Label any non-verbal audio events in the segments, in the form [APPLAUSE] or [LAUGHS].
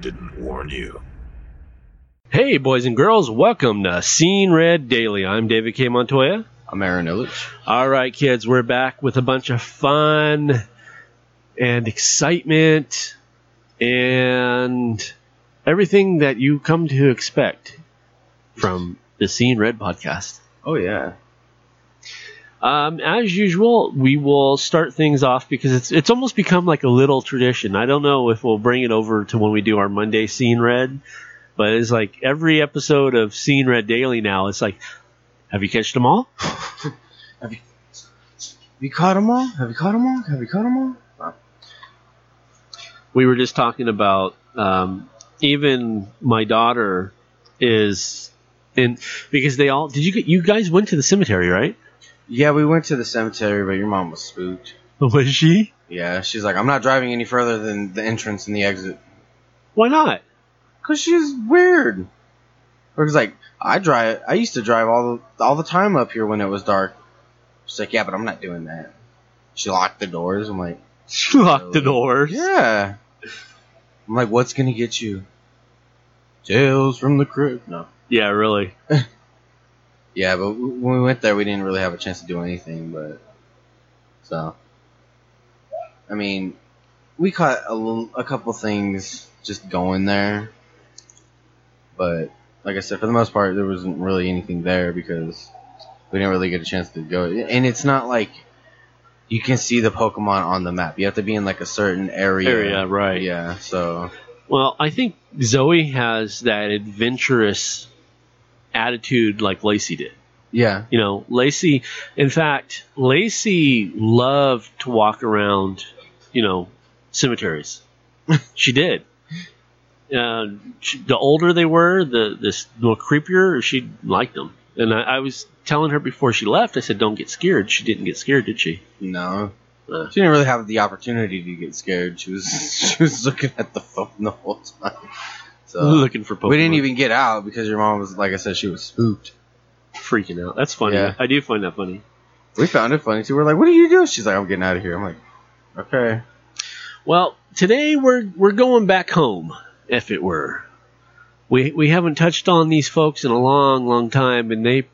Didn't warn you. Hey, boys and girls, welcome to Seeing Red Daily. I'm David K. Montoya. I'm Aaron Illich. All right, kids, we're back with a bunch of fun and excitement and everything that you come to expect from the Seeing Red podcast. Oh yeah. Um, as usual, we will start things off because it's it's almost become like a little tradition. I don't know if we'll bring it over to when we do our Monday Seeing Red, but it's like every episode of Seeing Red Daily now. It's like, have you catched them [LAUGHS] all? Have you caught them all? Have you caught them all? Have you caught them all? we were just talking about um, even my daughter is in because they all did you get you guys went to the cemetery right Yeah, we went to the cemetery, but your mom was spooked. [LAUGHS] was she Yeah, she's like, I'm not driving any further than the entrance and the exit. why not Cause she's weird. Or it's like, I drive. I used to drive all the all the time up here when it was dark. She's like, yeah, but I'm not doing that. She locked the doors. I'm like, [LAUGHS] she locked the doors yeah. I'm like, what's gonna get you? Tales from the crypt. No. yeah really [LAUGHS] Yeah, but when we went there, we didn't really have a chance to do anything. But so, I mean, we caught a little, a couple things just going there. But like I said, for the most part, there wasn't really anything there because we didn't really get a chance to go. And it's not like you can see the Pokemon on the map. You have to be in like a certain area. Area, right. Yeah. So well i think zoe has that adventurous attitude like lacey did. Yeah, you know lacey in fact lacey loved to walk around you know cemeteries. [LAUGHS] She did. Uh, she, the older they were the the more creepier she liked them. And I, I was telling her before she left i said don't get scared. She didn't get scared did she? No. Uh, She didn't really have the opportunity to get scared. She was [LAUGHS] she was looking at the phone the whole time. So uh, looking for Pokemon. we didn't even get out because your mom was like I said she was spooked. freaking out that's funny Yeah. i do find that funny We found it funny too. We're like, "What are you doing?" She's like, "I'm getting out of here." I'm like, "Okay." Well, today we're we're going back home, if it were. We we haven't touched on these folks in a long, long time, and they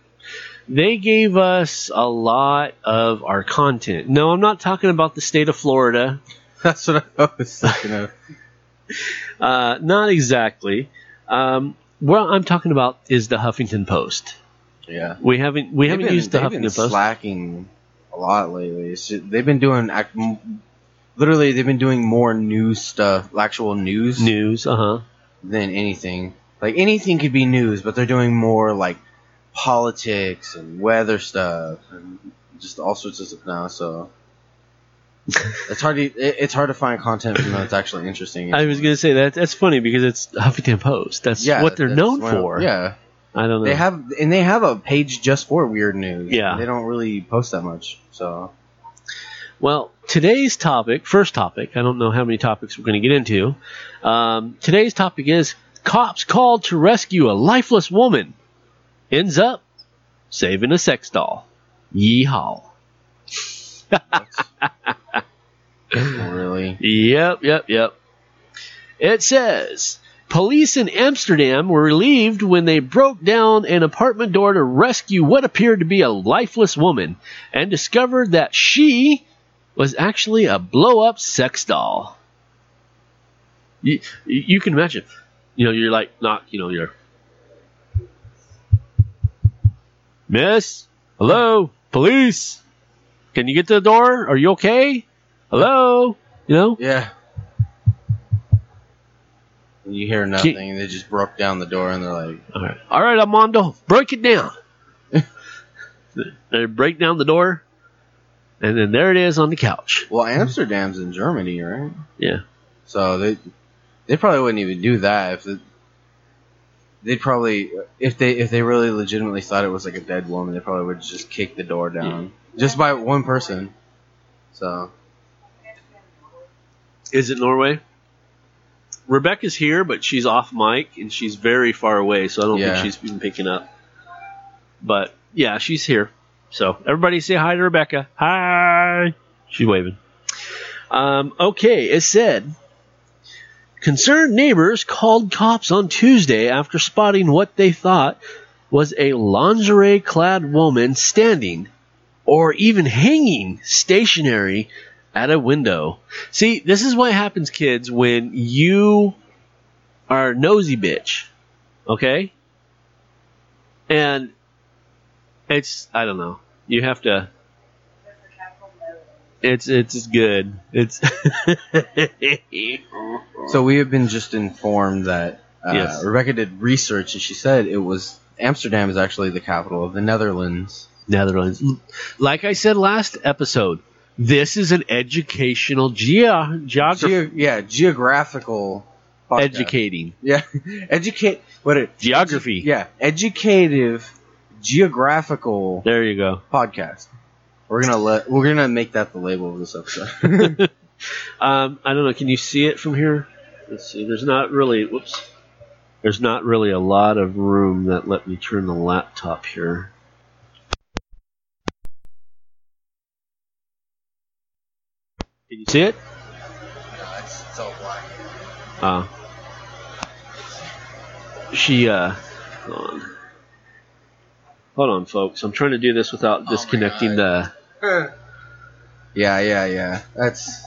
they gave us a lot of our content. No, I'm not talking about the state of Florida. [LAUGHS] That's what I was thinking of. [LAUGHS] Uh, not exactly. Um, what I'm talking about is the Huffington Post. Yeah. We haven't we They've haven't been- used the Huffington Post. slacking a lot lately. Just- they've been doing literally they've been doing more news stuff, actual news, News, uh huh. than anything. Like anything could be news, but they're doing more like politics and weather stuff and just all sorts of stuff now. So [LAUGHS] it's hard to it, it's hard to find content from that's actually interesting. I was gonna say that that's funny because it's Huffington Post. That's yeah, what they're that's known what- for. Yeah, I don't know. they have and they have a page just for weird news. Yeah. they don't really post that much. So Well, today's topic, first topic, I don't know how many topics we're going to get into. Um, today's topic is cops called to rescue a lifeless woman. Ends up saving a sex doll. Yeehaw. [LAUGHS] really, Yep, yep, yep. It says police in Amsterdam were relieved when they broke down an apartment door to rescue what appeared to be a lifeless woman and discovered that she was actually a blow up sex doll. You, you can imagine, you know, you're like, not, you know, you're. Miss? Hello? Police? Can you get to the door? Are you okay? Hello? You know? yeah. You hear nothing. They just broke down the door and they're like, All right, all right, Armando, break it down. [LAUGHS] they break down the door, and then there it is on the couch. "Well, Amsterdam's in Germany, right?" Yeah, So they they probably wouldn't even do that if it, they'd probably if they if they really legitimately thought it was like a dead woman, they probably would just kick the door down just by one person. So Is it Norway? Rebecca's here, but she's off mic and she's very far away, so I don't Yeah. think she's been picking up. But yeah, she's here. So everybody say hi to Rebecca. Hi. She's waving. Um, okay, it said concerned neighbors called cops on Tuesday after spotting what they thought was a lingerie clad woman standing or even hanging stationary at a window. See, this is what happens, kids, when you are a nosy bitch. Okay? And it's I don't know. You have to it's it's good. It's [LAUGHS] so we have been just informed that uh, Yes. Rebecca did research and she said it was Amsterdam is actually the capital of the Netherlands. Netherlands. Like I said last episode, this is an educational geo- geography Geo- yeah, geographical podcast. educating Yeah, [LAUGHS] educate what it geography. yeah educative geographical There you go. podcast. We're gonna let we're gonna make that the label of this episode. [LAUGHS] [LAUGHS] Um, I don't know. Can you see it from here? Let's see. There's not really. Whoops. There's not really a lot of room that let me turn the laptop here. Can you see it? Uh, she, uh, hold on. Hold on, folks. I'm trying to do this without disconnecting the. [LAUGHS] yeah, yeah, yeah. That's.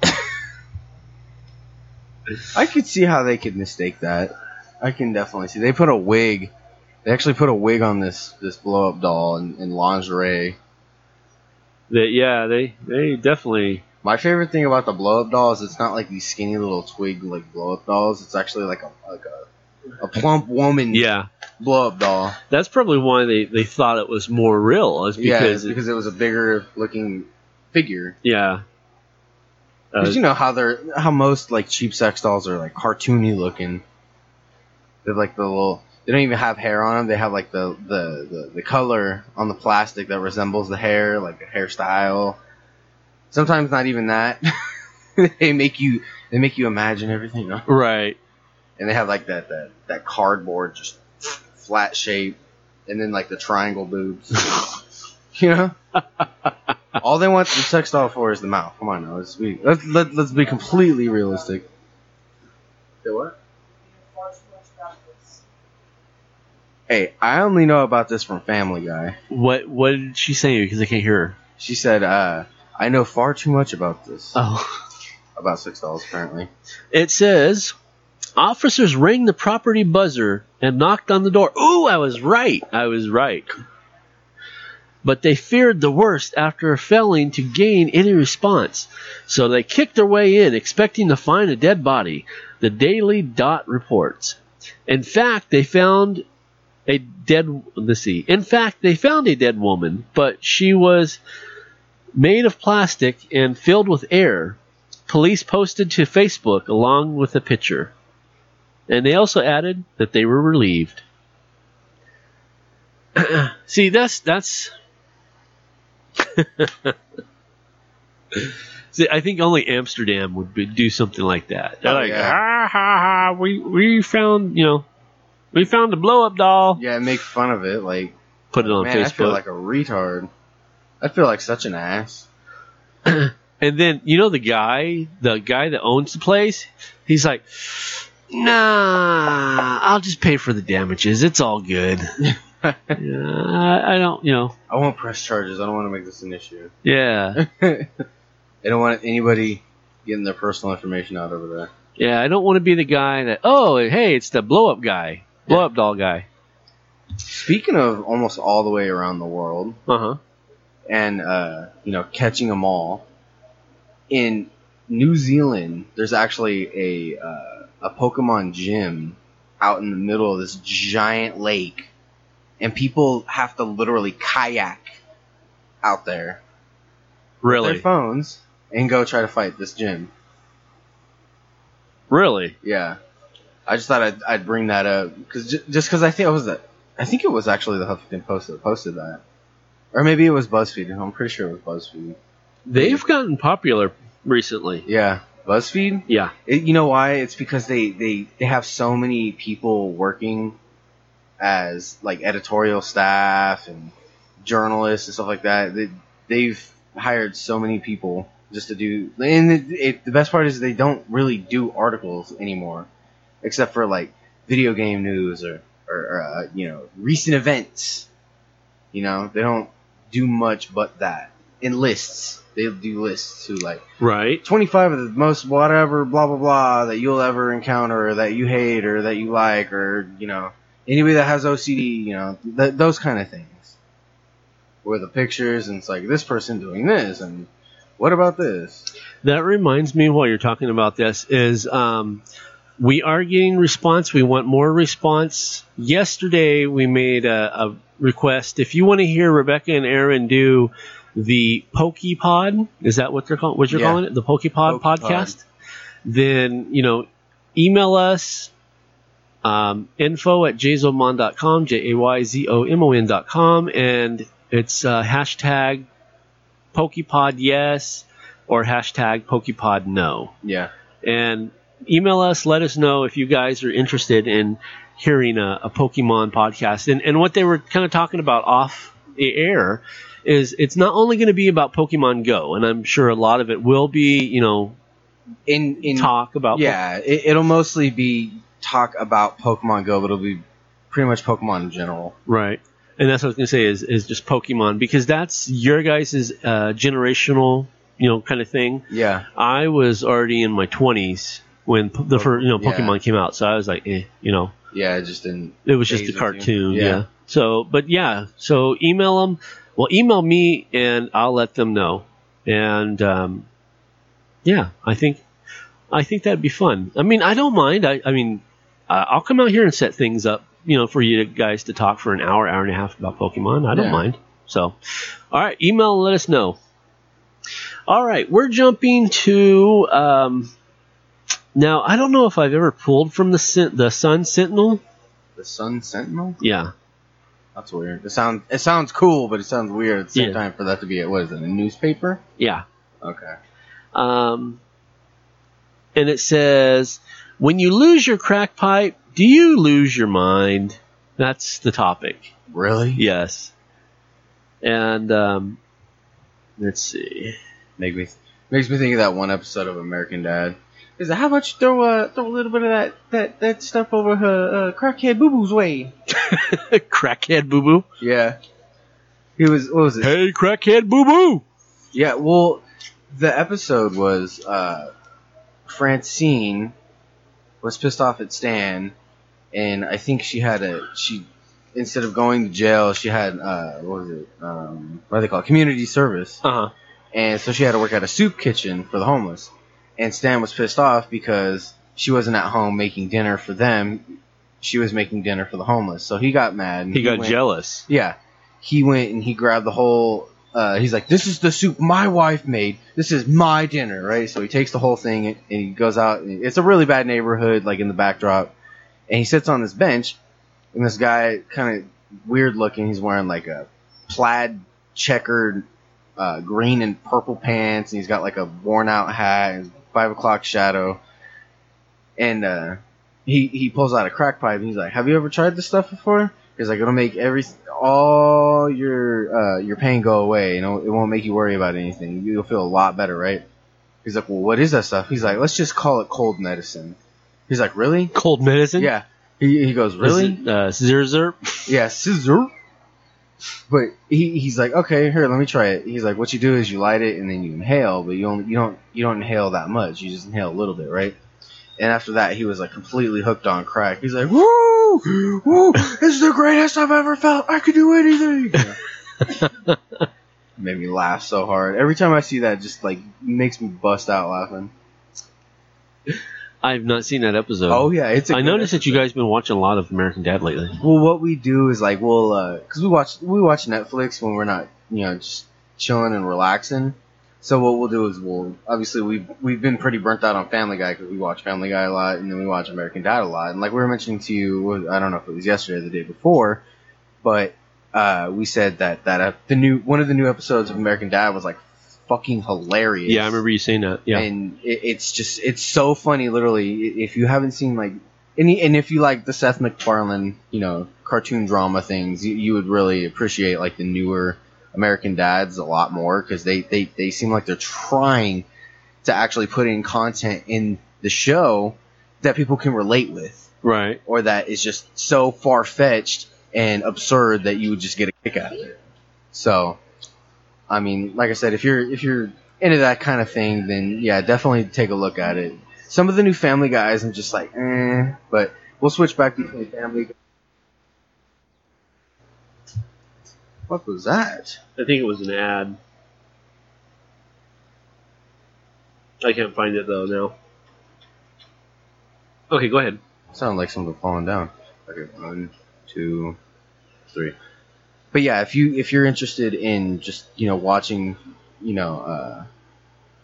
[COUGHS] I could see how they could mistake that. I can definitely see. They put a wig. They actually put a wig on this this blow up doll in, in lingerie. The yeah, they they definitely. My favorite thing about the blow up doll is it's not like these skinny little twig like blow up dolls. It's actually like a like a, a plump woman Yeah, blow up doll. that's probably why they, they thought it was more real. Is yeah, because it's because it was a bigger looking figure. yeah. Uh, Because you know how they're how most like cheap sex dolls are like cartoony looking. They're like the little. They don't even have hair on them. They have like the the, the, the color on the plastic that resembles the hair, like a hairstyle. Sometimes not even that. [LAUGHS] they make you they make you imagine everything, you know? right. and they have like that that that cardboard just flat shape, and then like the triangle boobs. [LAUGHS] you know. [LAUGHS] All they want the sex doll for is the mouth. Come on now, let's be let's let, let's be completely realistic. The what? Hey, I only know about this from Family Guy. What what did she say? Because I can't hear her. She said, uh, "I know far too much about this Oh. about six dollars Apparently, It says officers rang the property buzzer and knocked on the door. Ooh, I was right. I was right. But they feared the worst after failing to gain any response. So they kicked their way in, expecting to find a dead body. The Daily Dot reports. In fact, they found a dead. Let's see. In fact, they found a dead woman, but she was made of plastic and filled with air. Police posted to Facebook along with a picture. And they also added that they were relieved. [CLEARS THROAT] See, that's that's. [LAUGHS] See, I think only Amsterdam would be, do something like that. They're Oh, like, yeah. ha ha ha, we we found you know, we found the blow up doll. yeah, make fun of it. Like, Put it on man, I feel Facebook, like a retard. I feel like such an ass. [CLEARS THROAT] and then you know the guy, the guy that owns the place, he's like, Nah, I'll just pay for the damages. It's all good. [LAUGHS] yeah, I I don't, you know, I won't press charges. I don't want to make this an issue. yeah, [LAUGHS] I don't want anybody getting their personal information out over there. yeah. I don't want to be the guy that, oh, hey, it's the blow up guy, blow up doll guy. Speaking of almost all the way around the world Uh huh. and uh, you know catching them all, in New Zealand, there's actually a uh, a Pokemon gym out in the middle of this giant lake, and people have to literally kayak out there with Really? their phones and go try to fight this gym. Really? Yeah, I just thought I'd, I'd bring that up because j- just because I think it was the, I think it was actually the Huffington Post that posted that, or maybe it was BuzzFeed. I'm pretty sure it was BuzzFeed. They've gotten popular recently. Yeah, BuzzFeed. Yeah. It, you know why? It's because they, they, they have so many people working as like editorial staff and journalists and stuff like that. They, they've hired so many people just to do. And it, it, the best part is they don't really do articles anymore, except for like video game news or or, or uh, you know recent events. You know they don't do much but that. In lists, they do lists to like Right. 25 of the most whatever blah blah blah that you'll ever encounter or that you hate or that you like or you know anybody that has OCD you know th- those kind of things where the pictures and it's like this person doing this and what about this That reminds me while you're talking about this is um, we are getting response. We want more response. Yesterday we made a, a request. If you want to hear Rebecca and Aaron do the Pokepod, is that what they're calling? What you're Yeah. calling it? The Pokepod, Pokepod. podcast. Then you know, email us. Um, info at jayzomon.com, J A Y Z O M O N.com, and it's uh, hashtag Pokepod yes or hashtag Pokepod no. yeah And email us, let us know if you guys are interested in hearing a, a Pokemon podcast. And, and what they were kind of talking about off the air is it's not only going to be about Pokemon Go, and I'm sure a lot of it will be, you know, in in talk about. yeah it, it'll mostly be talk about Pokemon Go but it'll be pretty much Pokemon in general Right. And that's what I was going to say is, is just Pokemon because that's your guys' uh, generational, you know, kind of thing. yeah I was already in my 20s when the first, you know, Yeah. Pokemon came out, so I was like, eh, you know, yeah it just didn't it was just a Phase with you. cartoon, Yeah. yeah. So, but yeah, so email them. Well, email me and I'll let them know. And um, yeah, I think I think that'd be fun. I mean, I don't mind. I, I mean, I'll come out here and set things up, you know, for you guys to talk for an hour, hour and a half about Pokemon. I don't Yeah. mind. So, all right, email and let us know. All right, we're jumping to um, now. I don't know if I've ever pulled from the Sen- the Sun Sentinel. the Sun Sentinel Yeah, That's weird. It sounds it sounds cool, but it sounds weird at the same Yeah. time for that to be a, what is it, a newspaper? yeah. Okay. Um, and it says, when you lose your crack pipe, do you lose your mind? That's the topic. Really? Yes. And um, let's see. Make me makes me think of that one episode of American Dad. Is how about you throw uh, throw a little bit of that that, that stuff over her uh, crackhead boo boo's way? [LAUGHS] crackhead boo boo. Yeah. He was what was it? Hey, crackhead boo boo. Yeah, well, the episode was uh, Francine was pissed off at Stan, and I think she had a she instead of going to jail, she had uh, what was it? Um, what do they call it? Community service, Uh huh. and so she had to work at a soup kitchen for the homeless. And Stan was pissed off because she wasn't at home making dinner for them. She was making dinner for the homeless, so he got mad. And He got went- jealous. yeah. He went and he grabbed the whole. Uh, he's like, "This is the soup my wife made. This is my dinner, right?" So he takes the whole thing and he goes out. And it's a really bad neighborhood, like in the backdrop. And he sits on this bench, and this guy, kind of weird looking, he's wearing like a plaid checkered uh, green and purple pants, and he's got like a worn out hat, and five o'clock shadow. And uh, he he pulls out a crack pipe, and he's like, "Have you ever tried this stuff before?" He's like, "It'll make every all your uh, your pain go away. You know, it won't make you worry about anything. You'll feel a lot better, right?" He's like, "Well, what is that stuff?" He's like, "Let's just call it cold medicine." He's like, "Really?" Cold medicine. Yeah. He, he goes, "Really?" It, uh, zero. Yeah, scissor. But he, he's like, okay, here, let me try it. He's like, what you do is you light it and then you inhale, but you only you don't you don't inhale that much. You just inhale a little bit, right? And after that, he was like completely hooked on crack. He's like, woo, woo, is the greatest I've ever felt. I could do anything. [LAUGHS] Made me laugh so hard. Every time I see that, just like makes me bust out laughing. I've not seen that episode. Oh yeah, it's. a I noticed that you episode. guys been watching a lot of American Dad lately. Well, what we do is like we'll because we watch we watch Netflix when we're not you know just chilling and relaxing. So what we'll do is we'll obviously we've we've been pretty burnt out on Family Guy because we watch Family Guy a lot and then we watch American Dad a lot. And like we were mentioning to you, I don't know if it was yesterday or the day before, but uh, we said that that uh, the new one of the new episodes of American Dad was like fucking hilarious. Yeah, I remember you saying that. Yeah. and it, it's just it's so funny. Literally, if you haven't seen like any, and if you like the Seth MacFarlane, you know, cartoon drama things, you, you would really appreciate like the newer American Dads a lot more because they, they they seem like they're trying to actually put in content in the show that people can relate with, right. or that is just so far fetched and absurd that you would just get a kick out of it. So, I mean, like I said, if you're if you're into that kind of thing, then yeah, definitely take a look at it. Some of the new Family Guys, I'm just like, eh, but we'll switch back between Family. What was that? I think it was an ad. I can't find it though now. Okay, go ahead. Sounded like something falling down. Okay, one, two, three. But yeah, if you if you're interested in just you know watching, you know, uh,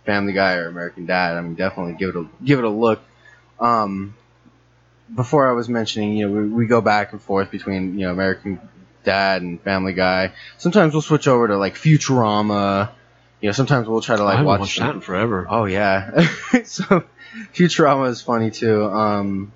Family Guy or American Dad, I mean, definitely give it a give it a look. Um, before I was mentioning, you know, we, we go back and forth between you know American Dad and Family Guy. Sometimes we'll switch over to like Futurama. You know, sometimes we'll try to like haven't watch watched that in forever. Oh yeah. [LAUGHS] so Futurama is funny too. Um,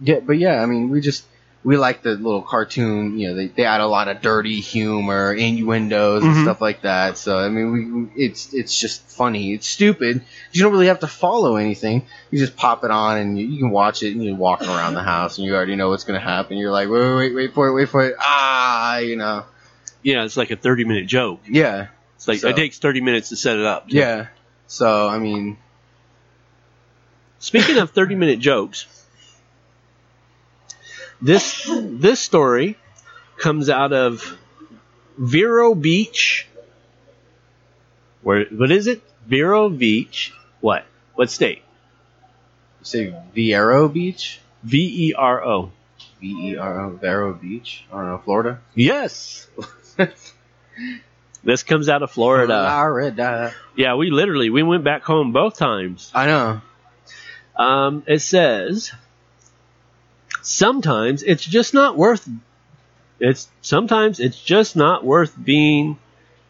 yeah, but yeah, I mean, we just we like the little cartoon. You know, they, they add a lot of dirty humor, innuendos, and Mhm. stuff like that. So I mean, we it's it's just funny. It's stupid. You don't really have to follow anything. You just pop it on and you, you can watch it and you walk around the house and you already know what's gonna happen. You're like, wait, wait, wait, for it, wait for it. Ah, you know. Yeah, it's like a 30 minute joke. Yeah, It's like So- it takes 30 minutes to set it up. yeah. So I mean, Speaking of 30 minute jokes, this this story comes out of Vero Beach. Where what is it? Vero Beach. What? What state? you say Vero Beach. V E R O. V E R O Vero Beach. I don't know, Florida. Yes. [LAUGHS] This comes out of Florida. Florida. Yeah, we literally we went back home both times. I know. Um, it says sometimes it's just not worth it's sometimes it's just not worth being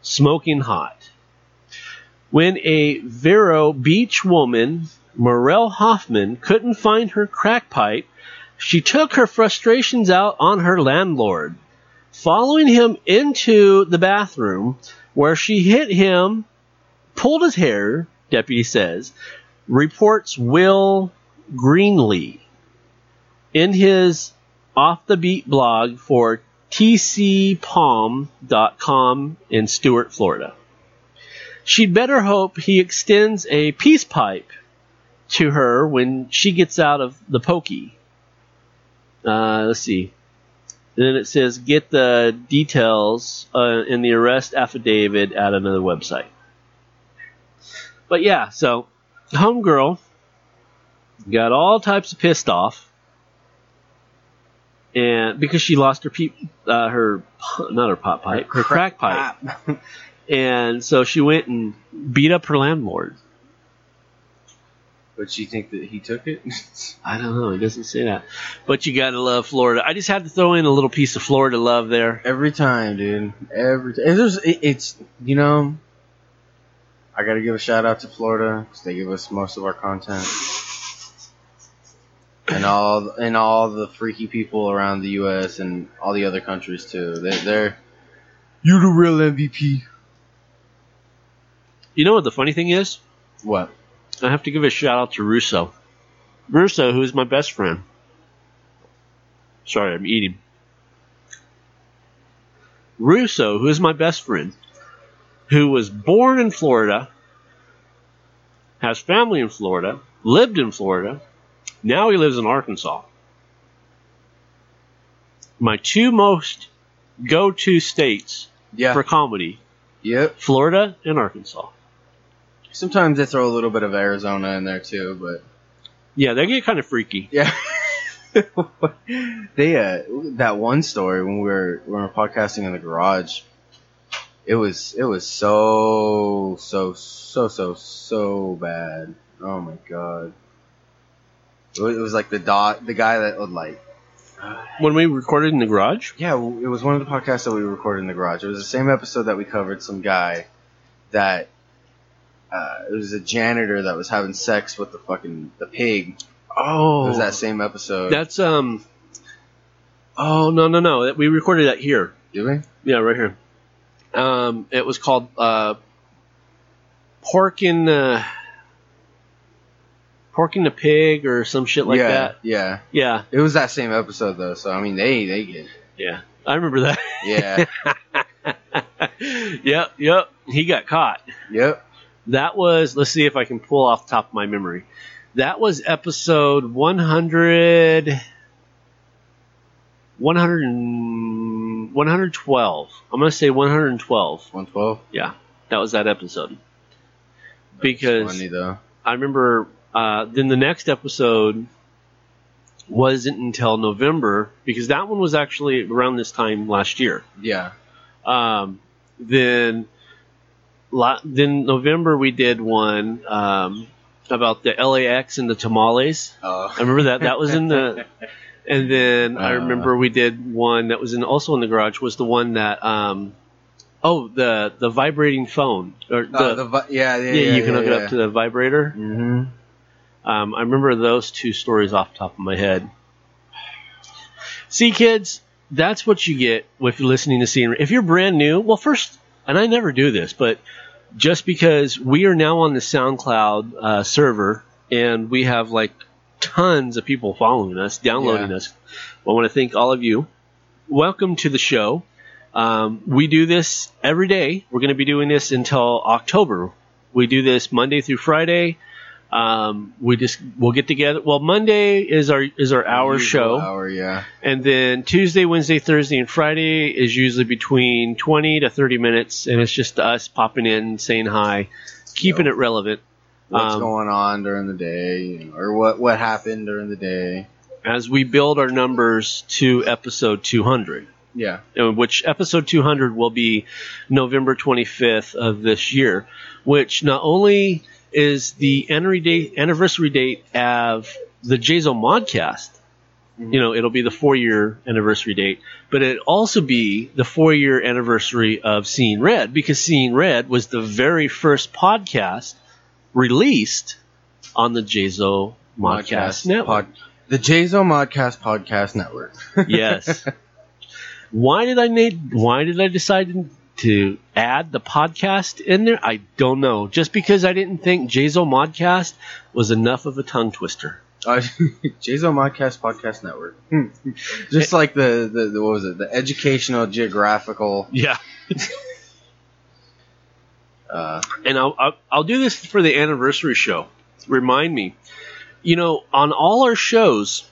smoking hot. When a Vero Beach woman, Morel Hoffman, couldn't find her crack pipe, she took her frustrations out on her landlord, following him into the bathroom where she hit him, pulled his hair, deputy says, reports Will Greenlee in his off the beat blog for tcpalm.com in Stuart, Florida. She'd better hope he extends a peace pipe to her when she gets out of the pokey. Uh, let's see. And then it says get the details uh, in the arrest affidavit at another website. But yeah, so homegirl got all types of pissed off, and because she lost her peep, uh, her not her pot pipe, her crack pipe, [LAUGHS] and so she went and beat up her landlord. But you think that he took it? [LAUGHS] I don't know. It doesn't say that, but you gotta love Florida. I just had to throw in a little piece of Florida love there. Every time, dude. Every time. There's, it, it's, you know, I gotta give a shout out to Florida because they give us most of our content. And all, and all the freaky people around the U.S. and all the other countries too. They, they're, you're the real MVP. You know what the funny thing is? What? I have to give a shout out to Russo. Russo, who's my best friend. Sorry, I'm eating. Russo, who is my best friend, who was born in Florida, has family in Florida, lived in Florida, now he lives in Arkansas. My two most go to states Yeah. for comedy yep. Florida and Arkansas. Sometimes they throw a little bit of Arizona in there too, but Yeah, they get kind of freaky. Yeah. [LAUGHS] they uh that one story when we were when we were podcasting in the garage, it was it was so so so so so bad. Oh my god. It was, like the dot the guy that would like When we recorded in the garage? yeah it was one of the podcasts that we recorded in the garage. It was the same episode that we covered some guy that uh, it was a janitor that was having sex with the fucking the pig. Oh. It was that same episode. That's um. Oh no no no! We recorded that here. Did we? Yeah, right here. Um, it was called uh, pork in the pork in the pig or some shit like yeah, that. Yeah. Yeah, It was that same episode though, so I mean they they get yeah. I remember that. yeah. [LAUGHS] yep, yep. He got caught. yep. That was. Let's see if I can pull off the top of my memory. That was episode 100. 100 and, 112. I'm going to say 112. 112. Yeah, that was that episode. Because funny though. I remember uh, then the next episode wasn't until November because that one was actually around this time last year. Yeah. Um, then, then November we did one um, about the LAX and the tamales. Oh. I remember that. That was in the. [LAUGHS] And then I Uh. remember we did one that was in also in the garage was the one that um, oh the the vibrating phone or the, Oh, the vi- yeah, yeah, yeah, yeah, you can hook yeah, it up to the vibrator. Mm-hmm. Um, I remember those two stories off the top of my head. See, kids, that's what you get with listening to Seeing. If you're brand new, well, first, and I never do this, but just because we are now on the SoundCloud uh, server and we have like tons of people following us, downloading Yeah. us, I want to thank all of you. Welcome to the show. Um, we do this every day. We're going to be doing this until October. We do this Monday through Friday. Um, we just we'll get together. Well, Monday is our is our hour show, Hour, yeah. and then Tuesday, Wednesday, Thursday, and Friday is usually between twenty to thirty minutes, and it's just us popping in, saying hi, keeping it relevant. What's Um, going on during the day, you know, or what what happened during the day? as we build our numbers to episode two hundred. Yeah. which episode 200 will be November 25th of this year, which not only is the anniversary date, of the JZO Modcast, mm-hmm. you know, it'll be the four year anniversary date, but it also be the four year anniversary of Seeing Red because Seeing Red was the very first podcast released on the JZO Modcast, Network. Pod, the JZO Modcast Podcast Network. yes. [LAUGHS] Why did I need? Why did I decide to add the podcast in there? I don't know. Just because I didn't think JZO Modcast was enough of a tongue twister. Uh, [LAUGHS] JZO Modcast Podcast Network. [LAUGHS] Just like the, the, the what was it? The educational geographical. Yeah. [LAUGHS] Uh, And I'll, I'll I'll do this for the anniversary show. Remind me. You know, on all our shows,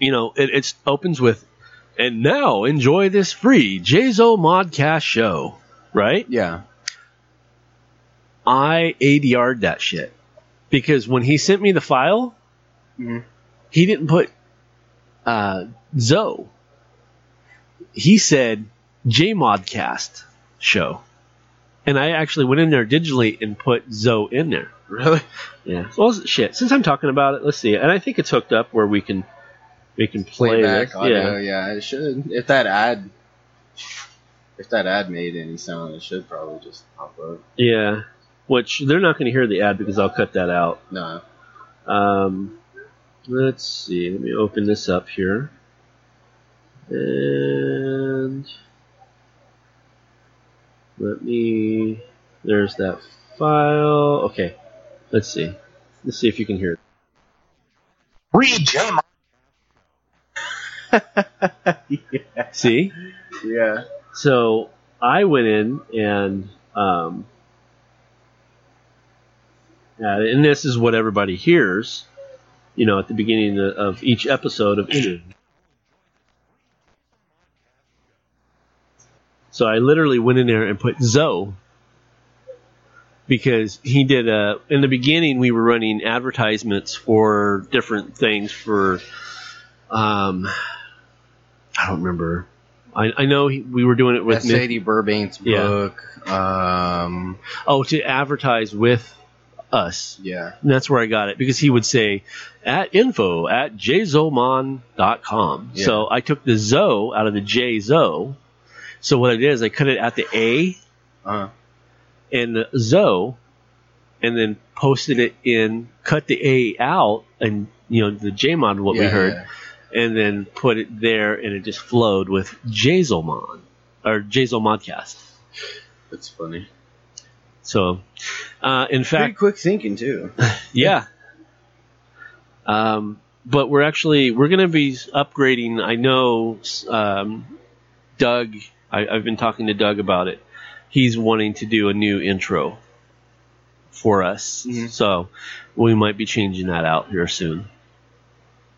you know, it it's opens with, and now enjoy this free JZO Modcast show, right? yeah. I ADR'd that shit. Because when he sent me the file, Mhm. he didn't put uh, Zoe. He said JModcast show. And I actually went in there digitally and put Zoe in there. Really? Yeah. Well, shit. Since I'm talking about it, let's see. And I think it's hooked up where we can we can play Playback this. audio. Yeah. Yeah. it should. If that ad, if that ad made any sound, it should probably just pop up. Yeah. Which they're not going to hear the ad because I'll cut that out. No. Um, let's see. Let me open this up here. And let me. There's that file. Okay. Let's see. Let's see if you can hear it. Free J [LAUGHS] See? Yeah. So I went in and um, uh, and this is what everybody hears, you know, at the beginning of, of each episode of Interview. So I literally went in there and put Zoe because he did a. In the beginning, we were running advertisements for different things for. Um, I don't remember. I, I know he, we were doing it with Sadie Burbank's Yeah. book. Um, oh to advertise with us. yeah. And that's where I got it because he would say at info at jzomon.com. Yeah. So I took the zo out of the J zo. So what I did is I cut it at the A Uh, and the zo and then posted it in, cut the A out and, you know, the Jmon, what we yeah, heard, yeah. And then put it there and it just flowed with Jzomon or Jzomodcast. That's funny. So, uh, in Pretty fact, quick thinking too. [LAUGHS] [LAUGHS] Yeah. Um, but we're actually we're going to be upgrading. I know um, Doug. I, I've been talking to Doug about it. He's wanting to do a new intro for us, Mhm. so we might be changing that out here soon.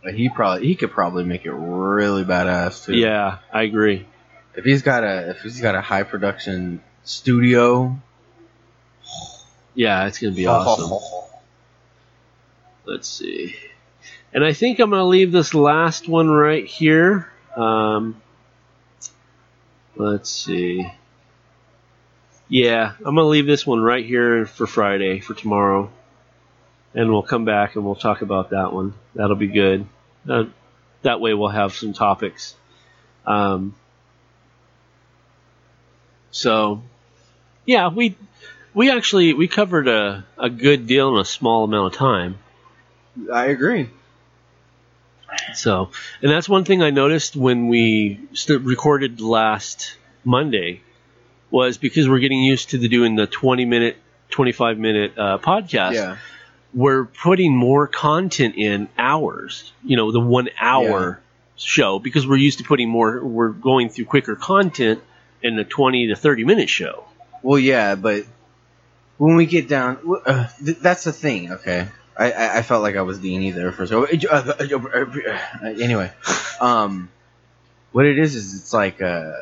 He probably he could probably make it really badass too. Yeah, I agree. If he's got a if he's got a high production studio, Yeah, it's going to be awesome. Let's see. And I think I'm going to leave this last one right here. Um, let's see. Yeah, I'm going to leave this one right here for Friday, for tomorrow. And we'll come back and we'll talk about that one. That'll be good. Uh, that way we'll have some topics. Um, so, yeah, we we actually we covered a, a good deal in a small amount of time. I agree. So, and that's one thing I noticed when we st- recorded last Monday was because we're getting used to the doing the 20 minute, 25 minute uh, podcast. Yeah. We're putting more content in hours, you know, the one hour show because we're used to putting more, we're going through quicker content in the 20 to 30 minute show. Well, yeah, but when we get down, uh, th- that's the thing. Okay, I, I I felt like I was Deanie there for so. Anyway, um, what it is is it's like uh,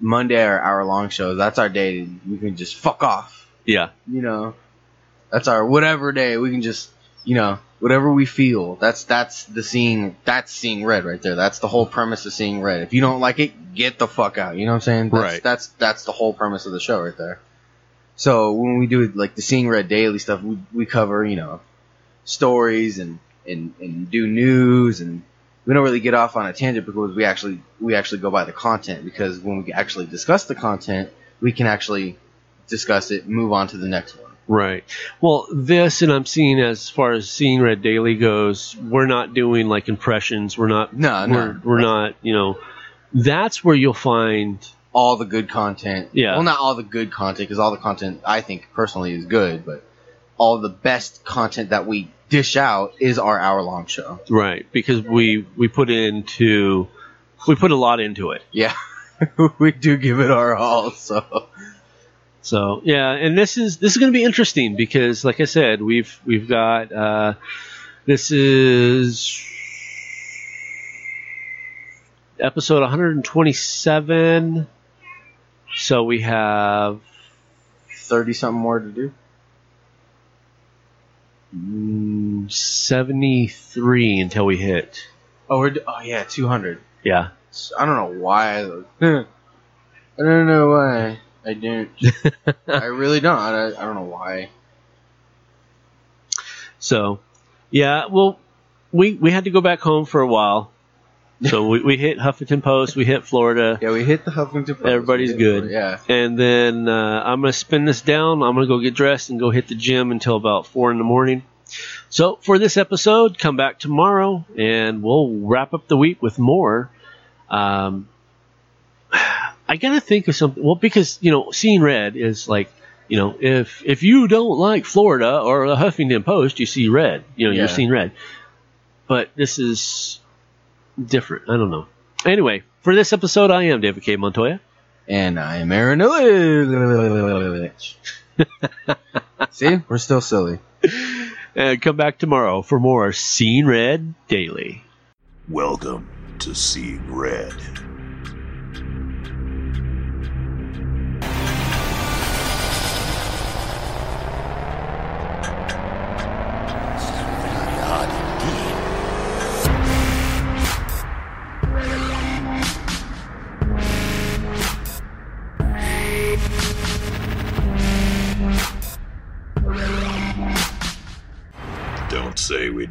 Monday or hour long shows. That's our day. We can just fuck off. Yeah. You know, that's our whatever day. We can just you know whatever we feel. That's that's the seeing. That's seeing red right there. That's the whole premise of seeing red. If you don't like it, get the fuck out. You know what I'm saying? That's, Right. That's that's the whole premise of the show right there. So when we do like the Seeing Red Daily stuff, we, we cover you know stories and, and and do news and we don't really get off on a tangent because we actually we actually go by the content because when we actually discuss the content, we can actually discuss it, move on to the next one. Right. Well, this, and I'm seeing as far as seeing Red Daily goes, we're not doing like impressions. We're not. No, we're, no. we're not. You know, that's where you'll find. All the good content. Yeah. Well, not all the good content because all the content I think personally is good, but all the best content that we dish out is our hour long show. Right, because we we put into we put a lot into it. Yeah. [LAUGHS] we do give it our all, so So yeah, and this is this is going to be interesting because, like I said, we've we've got uh, this is episode 127. So we have thirty something more to do. mm, 73 until we hit. Oh, we're oh yeah, two hundred. Yeah, I don't know why. [LAUGHS] I don't know why. I don't. [LAUGHS] I really don't. I, I don't know why. So, yeah, well, we we had to go back home for a while. So we, we hit Huffington Post, we hit Florida, Yeah, we hit the Huffington Post. Everybody's We did it. good. Yeah. and then uh, I'm gonna spin this down. I'm gonna go get dressed and go hit the gym until about four in the morning. So for this episode, come back tomorrow and we'll wrap up the week with more. Um, I gotta think of something. Well, because you know, seeing red is like. You know, if if you don't like Florida or the Huffington Post, you see red. You know, you're Yeah. seeing red. But this is different. I don't know. Anyway, for this episode, I am David K. Montoya. And I am Aaron Illich. [LAUGHS] See, we're still silly. And come back tomorrow for more Seeing Red Daily. Welcome to Seeing Red.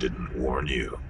didn't warn you.